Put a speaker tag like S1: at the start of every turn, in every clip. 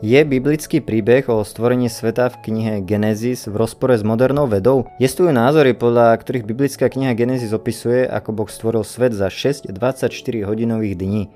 S1: Je biblický príbeh o stvorení sveta v knihe Genesis v rozpore s modernou vedou? Existujú názory, podľa ktorých biblická kniha Genesis opisuje, ako Boh stvoril svet za 6 24 hodinových dní.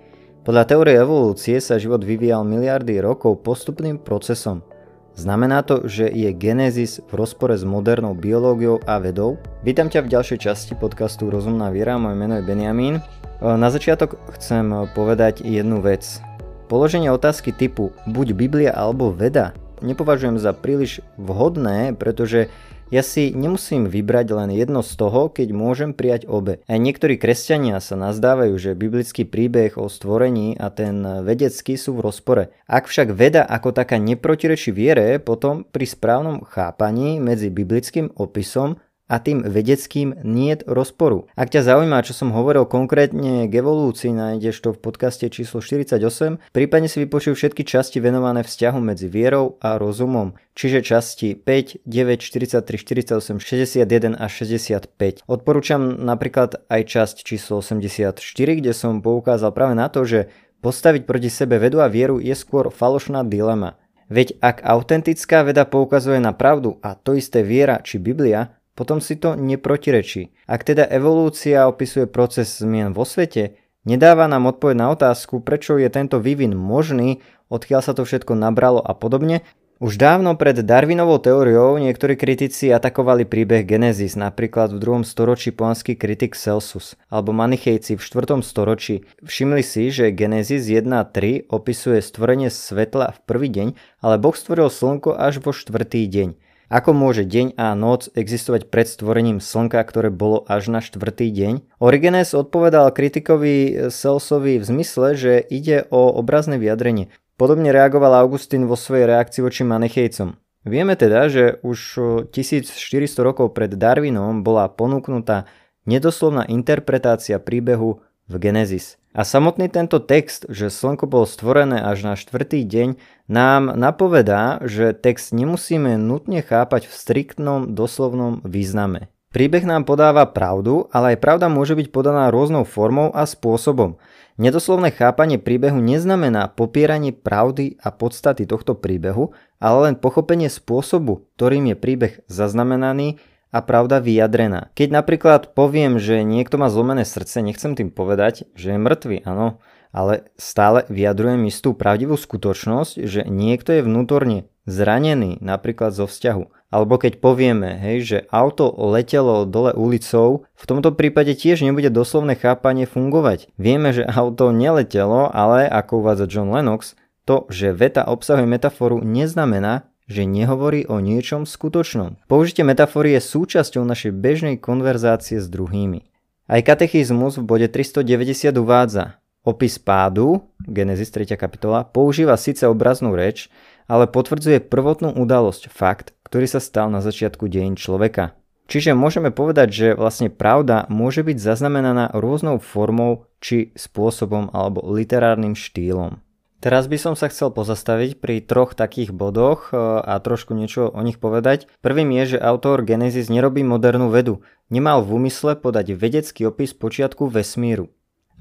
S1: Podľa teórie evolúcie sa život vyvíjal miliardy rokov postupným procesom. Znamená to, že je Genesis v rozpore s modernou biológiou a vedou? Vítam ťa v ďalšej časti podcastu Rozumná viera, moje meno je Benjamín. Na začiatok chcem povedať jednu vec. Položenie otázky typu buď Biblia alebo veda nepovažujem za príliš vhodné, pretože ja si nemusím vybrať len jedno z toho, keď môžem prijať obe. Aj niektorí kresťania sa nazdávajú, že biblický príbeh o stvorení a ten vedecký sú v rozpore. Ak však veda ako taká neprotirečí viere, potom pri správnom chápaní medzi biblickým opisom a tým vedeckým niet rozporu. Ak ťa zaujíma, čo som hovoril konkrétne k evolúcii, nájdeš to v podcaste číslo 48, prípadne si vypočuj všetky časti venované vzťahu medzi vierou a rozumom, čiže časti 5, 9, 43, 48, 61 a 65. Odporúčam napríklad aj časť číslo 84, kde som poukázal práve na to, že postaviť proti sebe vedu a vieru je skôr falošná dilema. Veď ak autentická veda poukazuje na pravdu a to isté viera či Biblia, potom si to neprotirečí. Ak teda evolúcia opisuje proces zmien vo svete, nedáva nám odpoveď na otázku, prečo je tento vývin možný, odkiaľ sa to všetko nabralo a podobne, už dávno pred Darwinovou teóriou niektorí kritici atakovali príbeh Genesis, napríklad v 2. storočí polanský kritik Celsus, alebo Manichejci v 4. storočí. Všimli si, že Genesis 1.3 opisuje stvorenie svetla v prvý deň, ale Boh stvoril slnko až vo štvrtý deň. Ako môže deň a noc existovať pred stvorením slnka, ktoré bolo až na štvrtý deň? Origenes odpovedal kritikovi Selsovi v zmysle, že ide o obrazné vyjadrenie. Podobne reagoval Augustín vo svojej reakcii voči Manichejcom. Vieme teda, že už 1400 rokov pred Darwinom bola ponúknutá nedoslovná interpretácia príbehu v Genesis. A samotný tento text, že slnko bolo stvorené až na štvrtý deň, nám napovedá, že text nemusíme nutne chápať v striktnom doslovnom význame. Príbeh nám podáva pravdu, ale aj pravda môže byť podaná rôznou formou a spôsobom. Nedoslovné chápanie príbehu neznamená popieranie pravdy a podstaty tohto príbehu, ale len pochopenie spôsobu, ktorým je príbeh zaznamenaný a pravda vyjadrená. Keď napríklad poviem, že niekto má zlomené srdce, nechcem tým povedať, že je mŕtvy, áno, ale stále vyjadrujem istú pravdivú skutočnosť, že niekto je vnútorne zranený, napríklad zo vzťahu. Alebo keď povieme, hej, že auto letelo dole ulicou, v tomto prípade tiež nebude doslovné chápanie fungovať. Vieme, že auto neletelo, ale ako uvádza John Lennox, to, že veta obsahuje metaforu, neznamená, že nehovorí o niečom skutočnom. Použitie metafory je súčasťou našej bežnej konverzácie s druhými. Aj katechizmus v bode 390 uvádza, opis pádu, Genesis 3. kapitola, používa síce obraznú reč, ale potvrdzuje prvotnú udalosť, fakt, ktorý sa stal na začiatku dejín človeka. Čiže môžeme povedať, že vlastne pravda môže byť zaznamenaná rôznou formou či spôsobom alebo literárnym štýlom. Teraz by som sa chcel pozastaviť pri troch takých bodoch e, a trošku niečo o nich povedať. Prvým je, že autor Genesis nerobí modernú vedu. Nemal v úmysle podať vedecký opis počiatku vesmíru.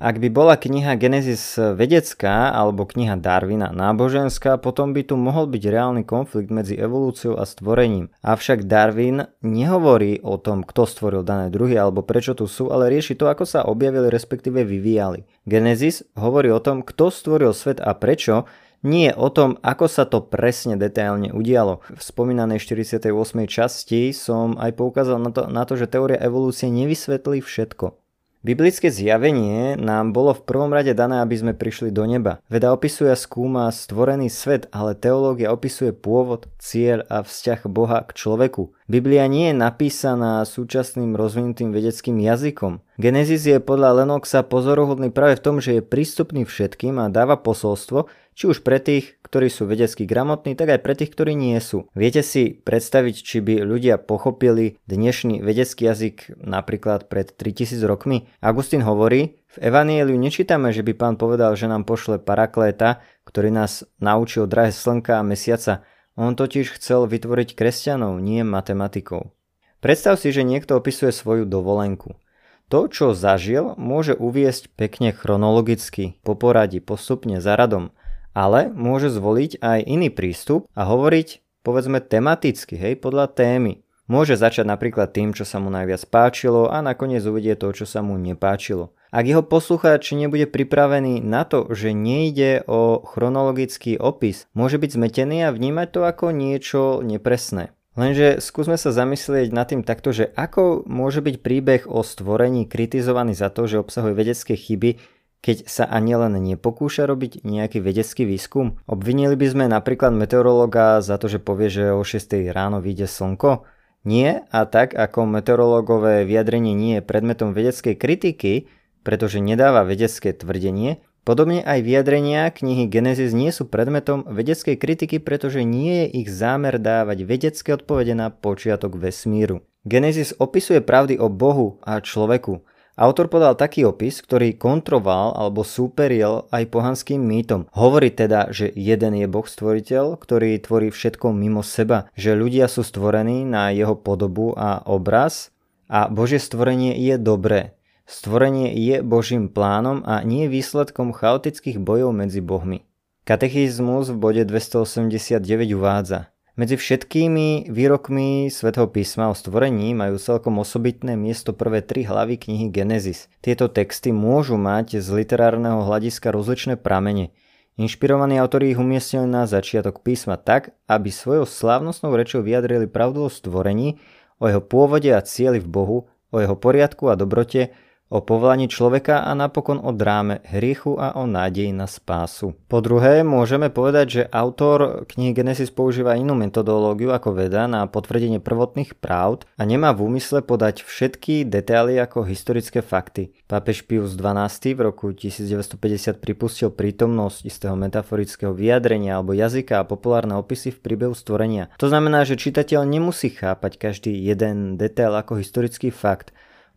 S1: Ak by bola kniha Genesis vedecká alebo kniha Darwina náboženská, potom by tu mohol byť reálny konflikt medzi evolúciou a stvorením. Avšak Darwin nehovorí o tom, kto stvoril dané druhy alebo prečo tu sú, ale rieši to, ako sa objavili respektíve vyvíjali. Genesis hovorí o tom, kto stvoril svet a prečo, nie o tom, ako sa to presne detailne udialo. V spomínanej 48. časti som aj poukázal na to, na to že teória evolúcie nevysvetlí všetko. Biblické zjavenie nám bolo v prvom rade dané, aby sme prišli do neba. Veda opisuje a skúma stvorený svet, ale teológia opisuje pôvod, cieľ a vzťah Boha k človeku. Biblia nie je napísaná súčasným rozvinutým vedeckým jazykom. Genesis je podľa Lenoxa pozoruhodný práve v tom, že je prístupný všetkým a dáva posolstvo, či už pre tých, ktorí sú vedecky gramotní, tak aj pre tých, ktorí nie sú. Viete si predstaviť, či by ľudia pochopili dnešný vedecký jazyk napríklad pred 3000 rokmi? Agustín hovorí, v Evanieliu nečítame, že by pán povedal, že nám pošle parakléta, ktorý nás naučí o drahé slnka a mesiaca. On totiž chcel vytvoriť kresťanov, nie matematikov. Predstav si, že niekto opisuje svoju dovolenku. To, čo zažil, môže uviesť pekne chronologicky, po poradí, postupne, za radom. Ale môže zvoliť aj iný prístup a hovoriť povedzme tematicky, hej, podľa témy. Môže začať napríklad tým, čo sa mu najviac páčilo a nakoniec uvedie to, čo sa mu nepáčilo. Ak jeho poslucháč nebude pripravený na to, že nejde o chronologický opis, môže byť zmetený a vnímať to ako niečo nepresné. Lenže skúsme sa zamyslieť nad tým takto, že ako môže byť príbeh o stvorení kritizovaný za to, že obsahuje vedecké chyby, keď sa ani len nepokúša robiť nejaký vedecký výskum? Obvinili by sme napríklad meteorológa za to, že povie, že o 6 ráno vyjde slnko? Nie, a tak ako meteorológové vyjadrenie nie je predmetom vedeckej kritiky, pretože nedáva vedecké tvrdenie, podobne aj vyjadrenia knihy Genesis nie sú predmetom vedeckej kritiky, pretože nie je ich zámer dávať vedecké odpovede na počiatok vesmíru. Genesis opisuje pravdy o Bohu a človeku. Autor podal taký opis, ktorý kontroval alebo súperil aj pohanským mýtom. Hovorí teda, že jeden je Boh stvoriteľ, ktorý tvorí všetko mimo seba, že ľudia sú stvorení na jeho podobu a obraz a Božie stvorenie je dobré. Stvorenie je Božím plánom a nie výsledkom chaotických bojov medzi bohmi. Katechizmus v bode 289 uvádza medzi všetkými výrokmi svätého písma o stvorení majú celkom osobitné miesto prvé tri hlavy knihy Genesis. Tieto texty môžu mať z literárneho hľadiska rozličné pramene. Inšpirovaní autori ich umiestnili na začiatok písma tak, aby svojou slávnostnou rečou vyjadrili pravdu o stvorení, o jeho pôvode a cieli v Bohu, o jeho poriadku a dobrote, o povolaní človeka a napokon o dráme hriechu a o nádeji na spásu. Po druhé, môžeme povedať, že autor knihy Genesis používa inú metodológiu ako veda na potvrdenie prvotných pravd a nemá v úmysle podať všetky detaily ako historické fakty. Pápež Pius XII v roku 1950 pripustil prítomnosť istého metaforického vyjadrenia alebo jazyka a populárne opisy v príbehu stvorenia. To znamená, že čitateľ nemusí chápať každý jeden detail ako historický fakt,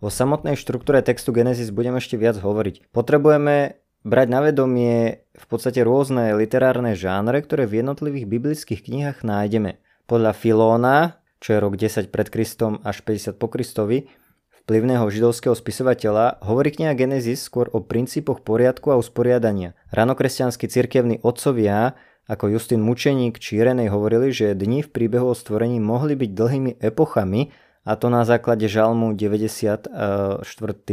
S1: O samotnej štruktúre textu Genesis budem ešte viac hovoriť. Potrebujeme brať na vedomie v podstate rôzne literárne žánre, ktoré v jednotlivých biblických knihách nájdeme. Podľa Filóna, čo je rok 10 pred Kristom až 50 po Kristovi, vplyvného židovského spisovateľa, hovorí kniha Genesis skôr o princípoch poriadku a usporiadania. Ranokresťanskí cirkevní otcovia ako Justin Mučeník či Renej hovorili, že dni v príbehu o stvorení mohli byť dlhými epochami a to na základe Žalmu 94.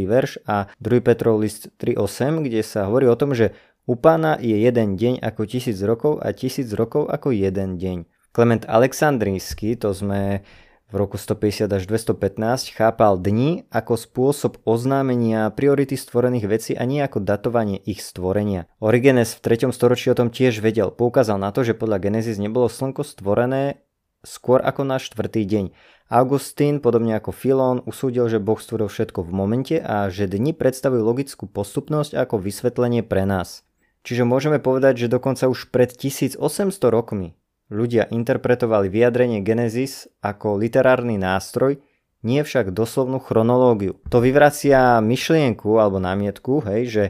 S1: verš a 2. Petrov list 3.8, kde sa hovorí o tom, že u pána je jeden deň ako tisíc rokov a tisíc rokov ako jeden deň. Klement Aleksandrínsky, to sme v roku 150 až 215 chápal dni ako spôsob oznámenia priority stvorených vecí a nie ako datovanie ich stvorenia. Origenes v 3. storočí o tom tiež vedel. Poukázal na to, že podľa Genesis nebolo slnko stvorené skôr ako na štvrtý deň. Augustín, podobne ako Filón, usúdil, že Boh stvoril všetko v momente a že dni predstavujú logickú postupnosť ako vysvetlenie pre nás. Čiže môžeme povedať, že dokonca už pred 1800 rokmi ľudia interpretovali vyjadrenie Genesis ako literárny nástroj, nie však doslovnú chronológiu. To vyvracia myšlienku alebo námietku, hej, že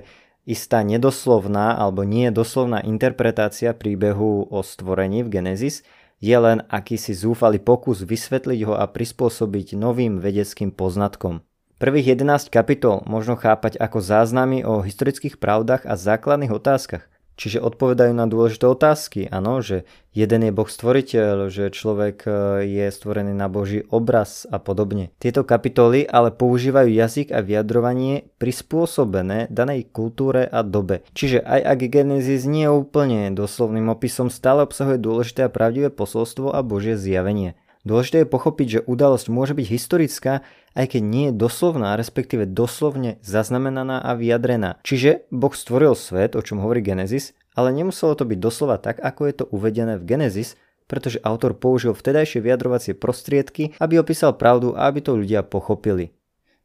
S1: istá nedoslovná alebo nie doslovná interpretácia príbehu o stvorení v Genesis je len akýsi zúfalý pokus vysvetliť ho a prispôsobiť novým vedeckým poznatkom. Prvých 11 kapitol možno chápať ako záznamy o historických pravdách a základných otázkach, Čiže odpovedajú na dôležité otázky, áno, že jeden je Boh stvoriteľ, že človek e, je stvorený na Boží obraz a podobne. Tieto kapitoly ale používajú jazyk a vyjadrovanie prispôsobené danej kultúre a dobe. Čiže aj ak Genesis nie je úplne doslovným opisom, stále obsahuje dôležité a pravdivé posolstvo a Božie zjavenie. Dôležité je pochopiť, že udalosť môže byť historická, aj keď nie je doslovná, respektíve doslovne zaznamenaná a vyjadrená. Čiže Boh stvoril svet, o čom hovorí Genesis, ale nemuselo to byť doslova tak, ako je to uvedené v Genesis, pretože autor použil vtedajšie vyjadrovacie prostriedky, aby opísal pravdu a aby to ľudia pochopili.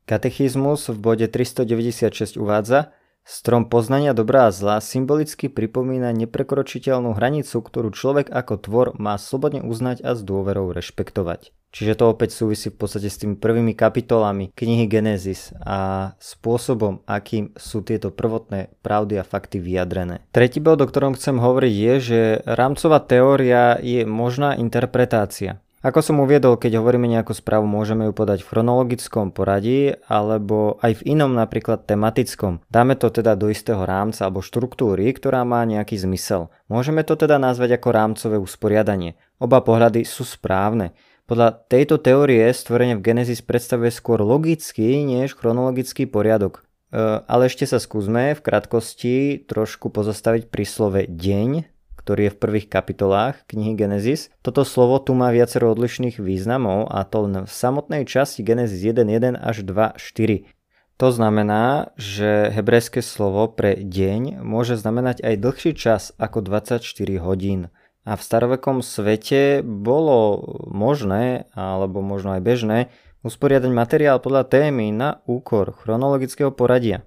S1: Katechizmus v bode 396 uvádza, Strom poznania dobrá a zla symbolicky pripomína neprekročiteľnú hranicu, ktorú človek ako tvor má slobodne uznať a s dôverou rešpektovať. Čiže to opäť súvisí v podstate s tými prvými kapitolami knihy Genesis a spôsobom, akým sú tieto prvotné pravdy a fakty vyjadrené. Tretí bod, o ktorom chcem hovoriť je, že rámcová teória je možná interpretácia. Ako som uviedol, keď hovoríme nejakú správu, môžeme ju podať v chronologickom poradí alebo aj v inom, napríklad tematickom. Dáme to teda do istého rámca alebo štruktúry, ktorá má nejaký zmysel. Môžeme to teda nazvať ako rámcové usporiadanie. Oba pohľady sú správne. Podľa tejto teórie stvorenie v Genesis predstavuje skôr logický než chronologický poriadok. E, ale ešte sa skúsme v krátkosti trošku pozastaviť pri slove deň, ktorý je v prvých kapitolách knihy Genesis. Toto slovo tu má viacero odlišných významov a to len v samotnej časti Genesis 1.1 až 2.4. To znamená, že hebrejské slovo pre deň môže znamenať aj dlhší čas ako 24 hodín. A v starovekom svete bolo možné, alebo možno aj bežné, usporiadať materiál podľa témy na úkor chronologického poradia.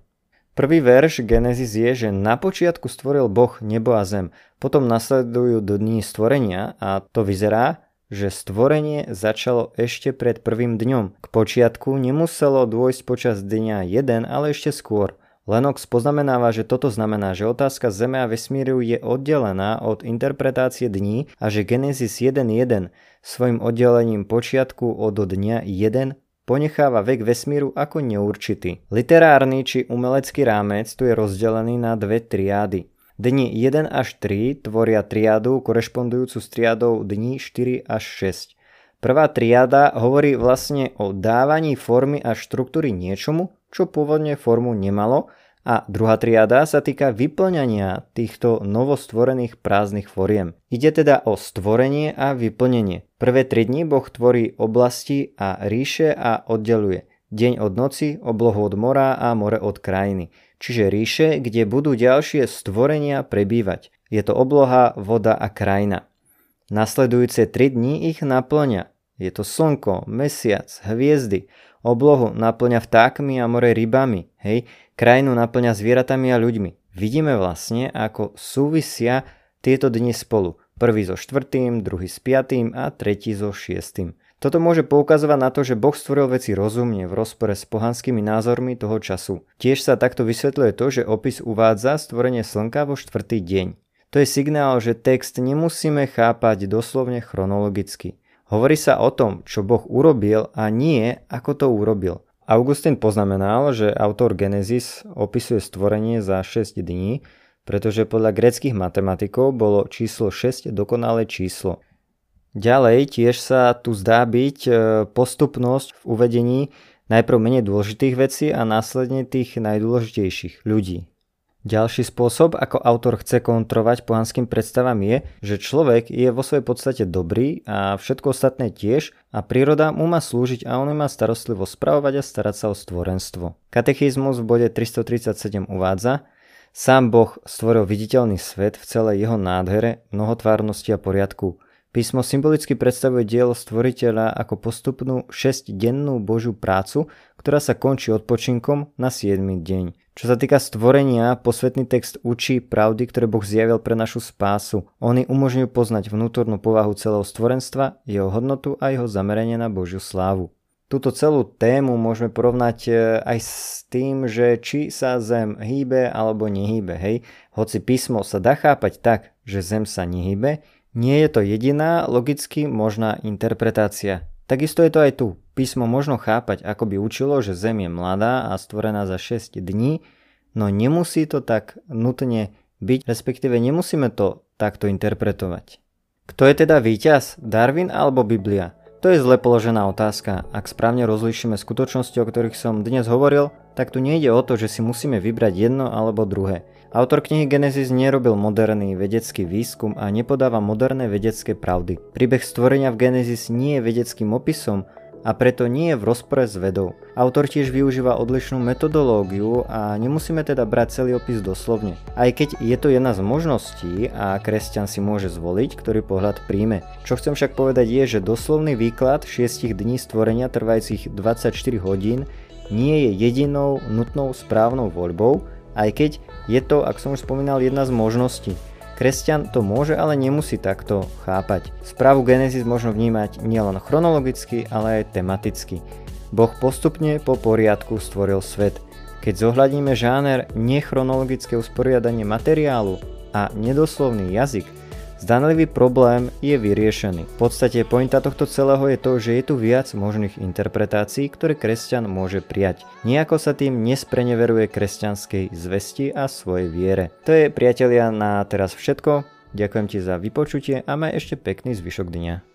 S1: Prvý verš Genesis je, že na počiatku stvoril Boh nebo a zem. Potom nasledujú dní stvorenia a to vyzerá, že stvorenie začalo ešte pred prvým dňom. K počiatku nemuselo dôjsť počas dňa jeden, ale ešte skôr. Lennox poznamenáva, že toto znamená, že otázka Zeme a vesmíru je oddelená od interpretácie dní a že Genesis 1.1 svojim oddelením počiatku od dňa 1 ponecháva vek vesmíru ako neurčitý. Literárny či umelecký rámec tu je rozdelený na dve triády. Dni 1 až 3 tvoria triádu korešpondujúcu s triádou dní 4 až 6. Prvá triáda hovorí vlastne o dávaní formy a štruktúry niečomu, čo pôvodne formu nemalo a druhá triada sa týka vyplňania týchto novostvorených prázdnych foriem. Ide teda o stvorenie a vyplnenie. Prvé tri dni Boh tvorí oblasti a ríše a oddeluje. Deň od noci, oblohu od mora a more od krajiny. Čiže ríše, kde budú ďalšie stvorenia prebývať. Je to obloha, voda a krajina. Nasledujúce tri dni ich naplňa. Je to slnko, mesiac, hviezdy. Oblohu naplňa vtákmi a more rybami. Hej, krajinu naplňa zvieratami a ľuďmi. Vidíme vlastne, ako súvisia tieto dni spolu. Prvý so štvrtým, druhý s piatým a tretí so šiestým. Toto môže poukazovať na to, že Boh stvoril veci rozumne v rozpore s pohanskými názormi toho času. Tiež sa takto vysvetľuje to, že opis uvádza stvorenie slnka vo štvrtý deň. To je signál, že text nemusíme chápať doslovne chronologicky. Hovorí sa o tom, čo Boh urobil a nie ako to urobil. Augustín poznamenal, že autor Genesis opisuje stvorenie za 6 dní, pretože podľa greckých matematikov bolo číslo 6 dokonalé číslo. Ďalej tiež sa tu zdá byť e, postupnosť v uvedení najprv menej dôležitých vecí a následne tých najdôležitejších ľudí. Ďalší spôsob, ako autor chce kontrovať pohanským predstavám je, že človek je vo svojej podstate dobrý a všetko ostatné tiež a príroda mu má slúžiť a on má starostlivo spravovať a starať sa o stvorenstvo. Katechizmus v bode 337 uvádza, Sám Boh stvoril viditeľný svet v celej jeho nádhere, mnohotvárnosti a poriadku. Písmo symbolicky predstavuje dielo stvoriteľa ako postupnú 6-dennú Božiu prácu, ktorá sa končí odpočinkom na 7. deň. Čo sa týka stvorenia, posvetný text učí pravdy, ktoré Boh zjavil pre našu spásu. Oni umožňujú poznať vnútornú povahu celého stvorenstva, jeho hodnotu a jeho zameranie na Božiu slávu. Túto celú tému môžeme porovnať e, aj s tým, že či sa Zem hýbe alebo nehýbe. Hej? Hoci písmo sa dá chápať tak, že Zem sa nehýbe, nie je to jediná logicky možná interpretácia. Takisto je to aj tu. Písmo možno chápať, ako by učilo, že Zem je mladá a stvorená za 6 dní, no nemusí to tak nutne byť, respektíve nemusíme to takto interpretovať. Kto je teda víťaz? Darwin alebo Biblia? To je zle položená otázka. Ak správne rozlíšime skutočnosti, o ktorých som dnes hovoril, tak tu nejde o to, že si musíme vybrať jedno alebo druhé. Autor knihy Genesis nerobil moderný vedecký výskum a nepodáva moderné vedecké pravdy. Príbeh stvorenia v Genesis nie je vedeckým opisom a preto nie je v rozpore s vedou. Autor tiež využíva odlišnú metodológiu a nemusíme teda brať celý opis doslovne. Aj keď je to jedna z možností a kresťan si môže zvoliť, ktorý pohľad príjme. Čo chcem však povedať je, že doslovný výklad 6 dní stvorenia trvajúcich 24 hodín nie je jedinou nutnou správnou voľbou, aj keď je to, ak som už spomínal, jedna z možností. Kresťan to môže, ale nemusí takto chápať. Správu Genesis možno vnímať nielen chronologicky, ale aj tematicky. Boh postupne po poriadku stvoril svet. Keď zohľadíme žáner nechronologické usporiadanie materiálu a nedoslovný jazyk, Zdanlivý problém je vyriešený. V podstate pointa tohto celého je to, že je tu viac možných interpretácií, ktoré kresťan môže prijať. Nijako sa tým nespreneveruje kresťanskej zvesti a svojej viere. To je priatelia na teraz všetko. Ďakujem ti za vypočutie a maj ešte pekný zvyšok dňa.